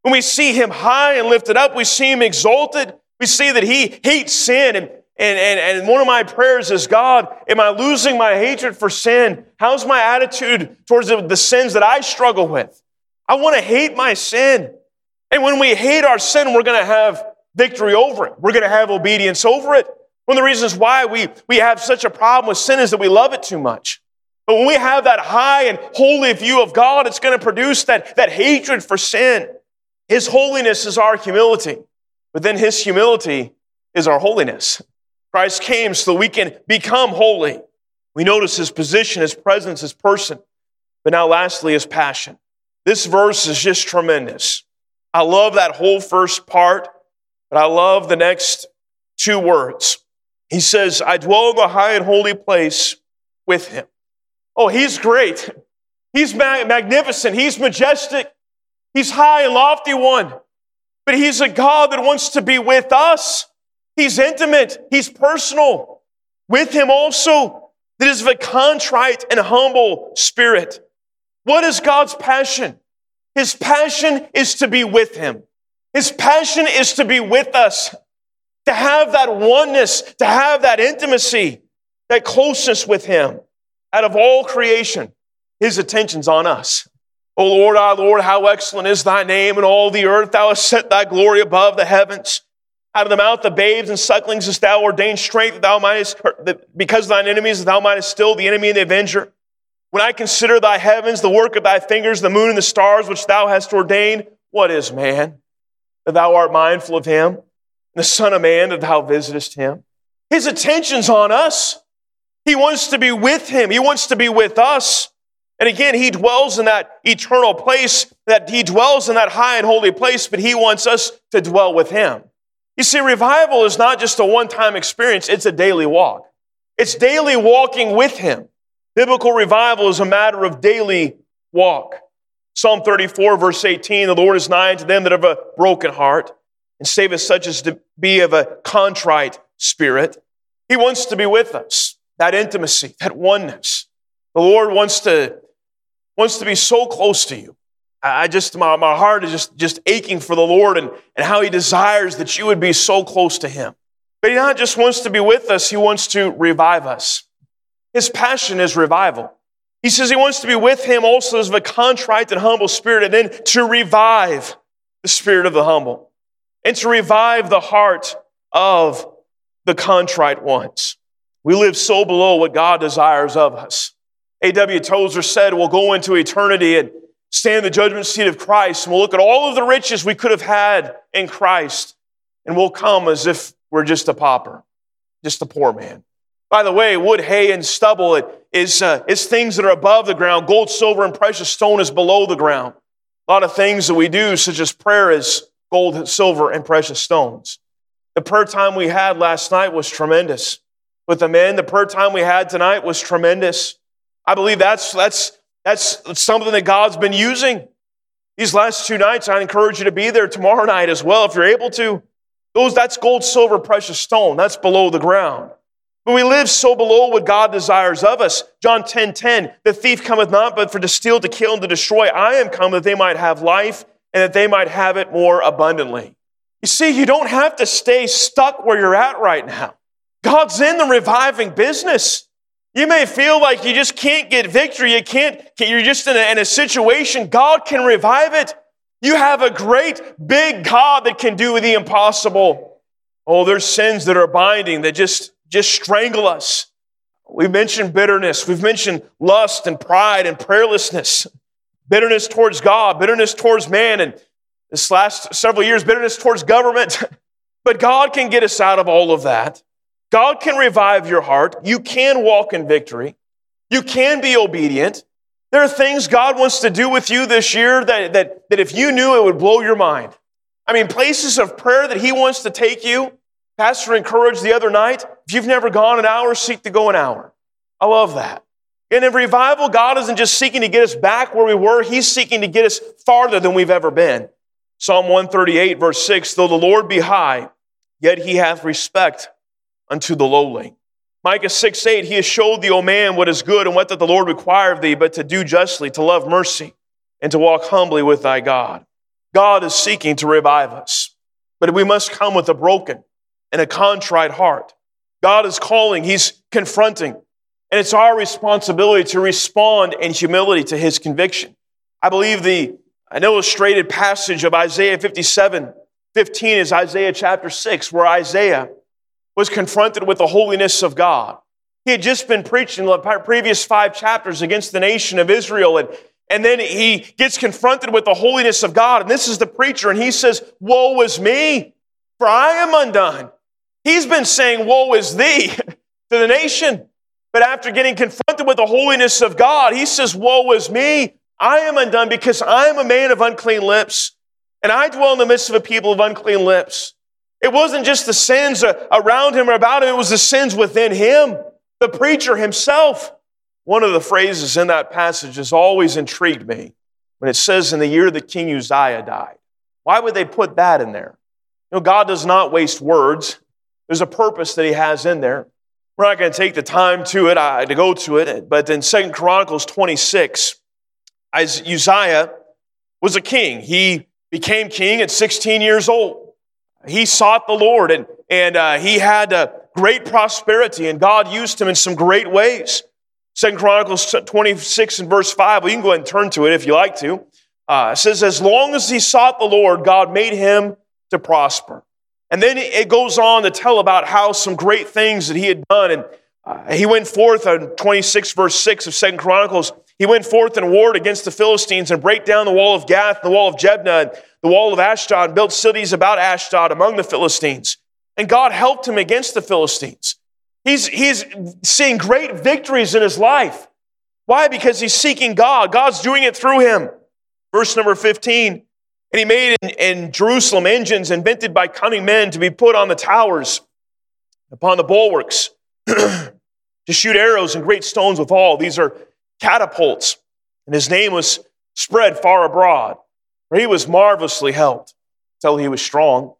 When we see him high and lifted up, we see him exalted. We see that he hates sin. And, and, and, and one of my prayers is God, am I losing my hatred for sin? How's my attitude towards the, the sins that I struggle with? I want to hate my sin. And when we hate our sin, we're going to have victory over it. We're going to have obedience over it. One of the reasons why we, we have such a problem with sin is that we love it too much. But when we have that high and holy view of God, it's going to produce that, that hatred for sin. His holiness is our humility, but then His humility is our holiness. Christ came so we can become holy. We notice His position, His presence, His person, but now lastly, His passion. This verse is just tremendous. I love that whole first part, but I love the next two words. He says, I dwell in the high and holy place with him. Oh, he's great. He's magnificent. He's majestic. He's high and lofty one. But he's a God that wants to be with us. He's intimate. He's personal. With him also, that is of a contrite and humble spirit. What is God's passion? His passion is to be with him. His passion is to be with us to have that oneness, to have that intimacy, that closeness with Him. Out of all creation, His attention's on us. O Lord, our Lord, how excellent is thy name in all the earth. Thou hast set thy glory above the heavens. Out of the mouth of babes and sucklings hast thou ordained strength that thou mightest, because thine enemies, that thou mightest still the enemy and the avenger. When I consider thy heavens, the work of thy fingers, the moon and the stars which thou hast ordained, what is man? That thou art mindful of him the Son of Man, that thou visitest him. His attention's on us. He wants to be with him. He wants to be with us. And again, he dwells in that eternal place, that he dwells in that high and holy place, but he wants us to dwell with him. You see, revival is not just a one time experience, it's a daily walk. It's daily walking with Him. Biblical revival is a matter of daily walk. Psalm 34, verse 18 The Lord is nigh unto them that have a broken heart, and saveth such as to be of a contrite spirit. He wants to be with us, that intimacy, that oneness. The Lord wants to, wants to be so close to you. I just, my, my heart is just, just aching for the Lord and, and how He desires that you would be so close to Him. But He not just wants to be with us, He wants to revive us. His passion is revival. He says He wants to be with Him also as of a contrite and humble spirit, and then to revive the spirit of the humble and to revive the heart of the contrite ones. We live so below what God desires of us. A.W. Tozer said, We'll go into eternity and stand in the judgment seat of Christ, and we'll look at all of the riches we could have had in Christ, and we'll come as if we're just a pauper, just a poor man. By the way, wood, hay, and stubble it is, uh, is things that are above the ground. Gold, silver, and precious stone is below the ground. A lot of things that we do, such as prayer, is gold, silver, and precious stones. The prayer time we had last night was tremendous. With the men, the prayer time we had tonight was tremendous. I believe that's, that's, that's something that God's been using. These last two nights, I encourage you to be there tomorrow night as well if you're able to. Those, that's gold, silver, precious stone. That's below the ground. But we live so below what God desires of us. John 10 10, the thief cometh not but for to steal, to kill, and to destroy. I am come that they might have life and that they might have it more abundantly. You see, you don't have to stay stuck where you're at right now. God's in the reviving business. You may feel like you just can't get victory. You can't, you're just in a, in a situation. God can revive it. You have a great big God that can do the impossible. Oh, there's sins that are binding that just, just strangle us. We've mentioned bitterness. We've mentioned lust and pride and prayerlessness. Bitterness towards God, bitterness towards man, and this last several years, bitterness towards government. (laughs) but God can get us out of all of that. God can revive your heart. You can walk in victory. You can be obedient. There are things God wants to do with you this year that, that, that if you knew, it would blow your mind. I mean, places of prayer that He wants to take you. Pastor encouraged the other night if you've never gone an hour, seek to go an hour. I love that. And in revival, God isn't just seeking to get us back where we were, He's seeking to get us farther than we've ever been. Psalm 138, verse 6 Though the Lord be high, yet He hath respect unto the lowly. Micah 6 8, he has showed thee, O man, what is good and what doth the Lord require of thee, but to do justly, to love mercy, and to walk humbly with thy God. God is seeking to revive us, but we must come with a broken and a contrite heart. God is calling, he's confronting, and it's our responsibility to respond in humility to his conviction. I believe the an illustrated passage of Isaiah 57 15 is Isaiah chapter 6, where Isaiah was confronted with the holiness of God. He had just been preaching the previous five chapters against the nation of Israel, and, and then he gets confronted with the holiness of God. And this is the preacher, and he says, Woe is me, for I am undone. He's been saying, Woe is thee (laughs) to the nation. But after getting confronted with the holiness of God, he says, Woe is me, I am undone because I am a man of unclean lips, and I dwell in the midst of a people of unclean lips. It wasn't just the sins around him or about him, it was the sins within him, the preacher himself. One of the phrases in that passage has always intrigued me when it says, In the year that King Uzziah died. Why would they put that in there? You know, God does not waste words. There's a purpose that He has in there. We're not going to take the time to it, uh, to go to it, but in Second Chronicles 26, as Uzziah was a king. He became king at 16 years old. He sought the Lord and, and uh, he had uh, great prosperity, and God used him in some great ways. Second Chronicles 26 and verse 5, well, you can go ahead and turn to it if you like to. Uh, it says, As long as he sought the Lord, God made him to prosper. And then it goes on to tell about how some great things that he had done. And uh, he went forth on 26 verse 6 of Second Chronicles. He went forth and warred against the Philistines and break down the wall of Gath, the wall of Jabneh, and the wall of Ashdod, and built cities about Ashdod among the Philistines. And God helped him against the Philistines. He's, he's seeing great victories in his life. Why? Because he's seeking God. God's doing it through him. Verse number 15. And he made in, in Jerusalem engines invented by cunning men to be put on the towers, upon the bulwarks. (clears throat) to shoot arrows and great stones withal. These are catapults. And his name was spread far abroad, where he was marvelously helped till he was strong.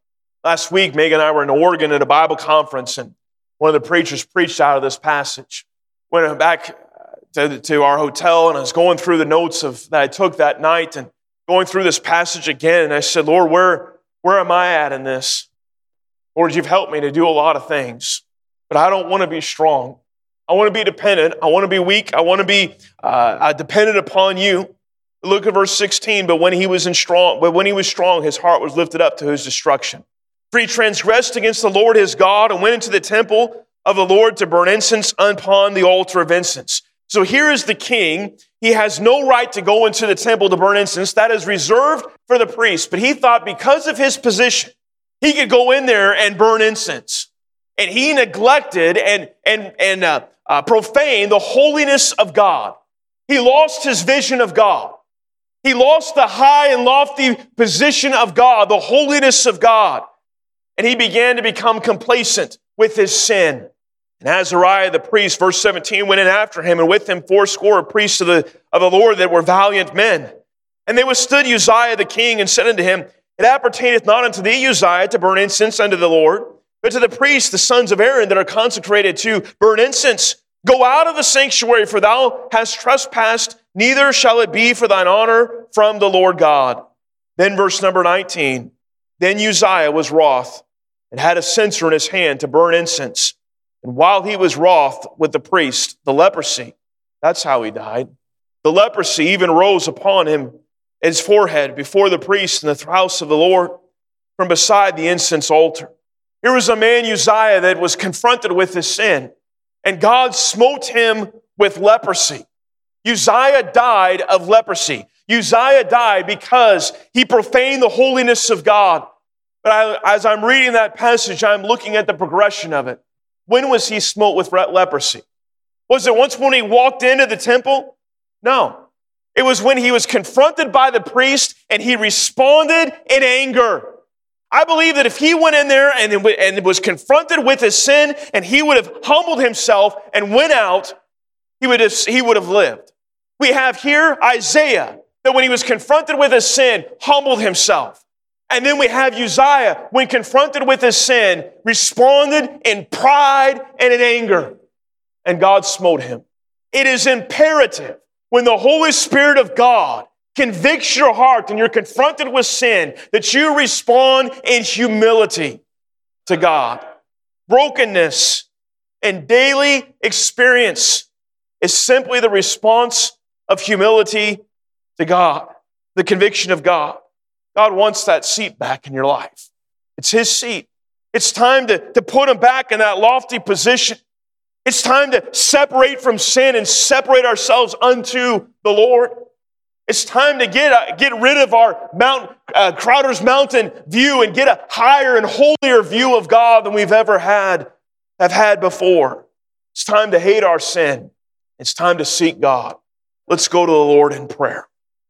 Last week, Megan and I were in Oregon at a Bible conference, and one of the preachers preached out of this passage. Went back uh, to, to our hotel, and I was going through the notes of, that I took that night and going through this passage again, and I said, Lord, where, where am I at in this? Lord, you've helped me to do a lot of things, but I don't want to be strong. I want to be dependent. I want to be weak. I want to be uh, dependent upon you. Look at verse 16. But when he was in strong, but when he was strong, his heart was lifted up to his destruction. For he transgressed against the Lord his God and went into the temple of the Lord to burn incense upon the altar of incense. So here is the king. He has no right to go into the temple to burn incense. That is reserved for the priest. But he thought because of his position, he could go in there and burn incense. And he neglected and, and, and uh, uh, profaned the holiness of God. He lost his vision of God. He lost the high and lofty position of God, the holiness of God. And he began to become complacent with his sin. And Azariah the priest, verse 17, went in after him, and with him fourscore priests of the, of the Lord that were valiant men. And they withstood Uzziah the king and said unto him, It appertaineth not unto thee, Uzziah, to burn incense unto the Lord, but to the priests, the sons of Aaron, that are consecrated to burn incense. Go out of the sanctuary, for thou hast trespassed, neither shall it be for thine honor from the Lord God. Then, verse number 19 Then Uzziah was wroth and had a censer in his hand to burn incense. And while he was wroth with the priest, the leprosy, that's how he died. The leprosy even rose upon him, his forehead, before the priest in the house of the Lord, from beside the incense altar. Here was a man, Uzziah, that was confronted with his sin, and God smote him with leprosy. Uzziah died of leprosy. Uzziah died because he profaned the holiness of God. But I, as I'm reading that passage, I'm looking at the progression of it. When was he smote with leprosy? Was it once when he walked into the temple? No. It was when he was confronted by the priest and he responded in anger. I believe that if he went in there and, and was confronted with his sin and he would have humbled himself and went out, he would have, he would have lived. We have here Isaiah that when he was confronted with his sin, humbled himself. And then we have Uzziah, when confronted with his sin, responded in pride and in anger. And God smote him. It is imperative when the Holy Spirit of God convicts your heart and you're confronted with sin, that you respond in humility to God. Brokenness and daily experience is simply the response of humility to God, the conviction of God. God wants that seat back in your life. It's His seat. It's time to, to put Him back in that lofty position. It's time to separate from sin and separate ourselves unto the Lord. It's time to get, uh, get rid of our Mount, uh, Crowder's Mountain view and get a higher and holier view of God than we've ever had, have had before. It's time to hate our sin. It's time to seek God. Let's go to the Lord in prayer.